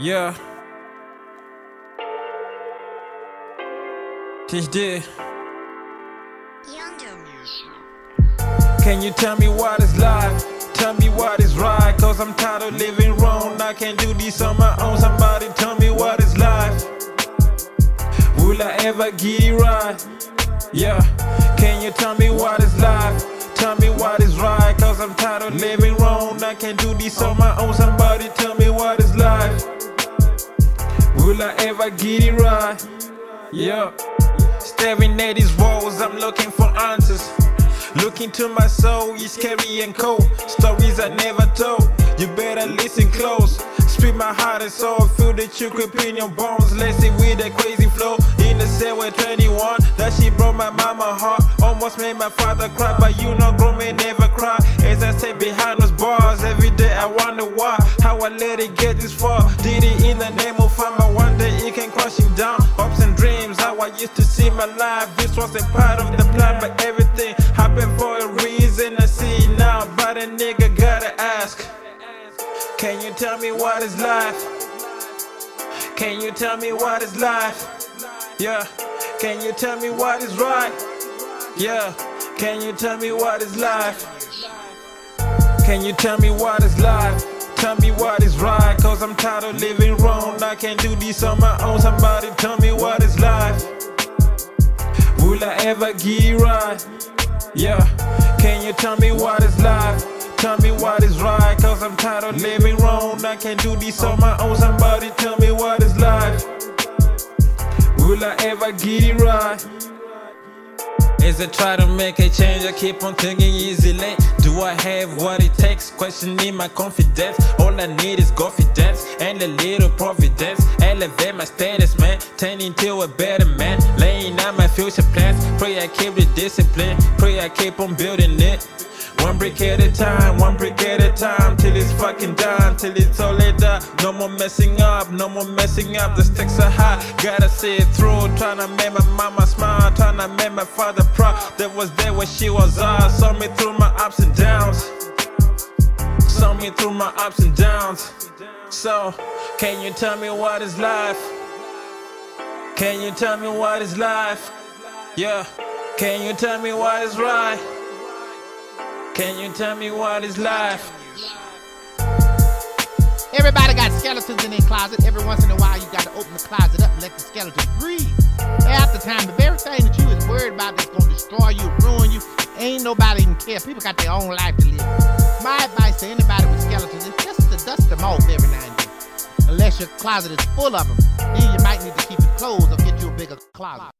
Yeah. THD. Can you tell me what is life? Tell me what is right, cause I'm tired of living wrong. I can't do this on my own. Somebody tell me what is life. Will I ever get it right? Yeah. Can you tell me what is life? Tell me what is right, cause I'm tired of living wrong. I can't do this on my own. Somebody Will I ever get it right? Yeah. Staring at these walls, I'm looking for answers. Looking to my soul, it's scary and cold. Stories I never told. You better listen close. Speak my heart and soul. Feel the chill creep in your bones. Let's see with that crazy flow. In the cell with 21, that she broke my mama heart. Almost made my father cry, but you know, grown men never cry. As I stay behind those bars, every day I wonder why. I let it get this far. Did it in the name of but one day it can crush him down. Hopes and dreams, how I used to see my life. This wasn't part of the plan, but everything happened for a reason. I see now, but a nigga gotta ask. Can you tell me what is life? Can you tell me what is life? Yeah. Can you tell me what is right? Yeah. Can you tell me what is life? Can you tell me what is life? Tell me what is right, cause I'm tired of living wrong. I can't do this on my own. Somebody tell me what is life. Will I ever get it right? Yeah. Can you tell me what is life? Tell me what is right, cause I'm tired of living wrong. I can't do this on my own. Somebody tell me what is life. Will I ever get it right? As I try to make a change, I keep on thinking easily. Do I have what it takes? Questioning my confidence. All I need is confidence and a little providence. Elevate my status, man. Turn into a better man. Laying out my future plans. Pray I keep the discipline. Pray I keep on building it. One brick at a time, one brick at a time, till it's fucking done, till it's all lit up. No more messing up, no more messing up. The stakes are high, gotta see it through. Tryna make my mama smile, tryna make my father proud. That was there when she was out, saw me through my ups and downs. Saw me through my ups and downs. So, can you tell me what is life? Can you tell me what is life? Yeah, can you tell me what is right? Can you tell me what is life? Everybody got skeletons in their closet. Every once in a while, you got to open the closet up and let the skeleton breathe. Half the time, the very thing that you is worried about that's gonna destroy you, ruin you, ain't nobody even care. People got their own life to live. My advice to anybody with skeletons is just to dust them off every now and then. Unless your closet is full of them, then you might need to keep it closed or get you a bigger closet.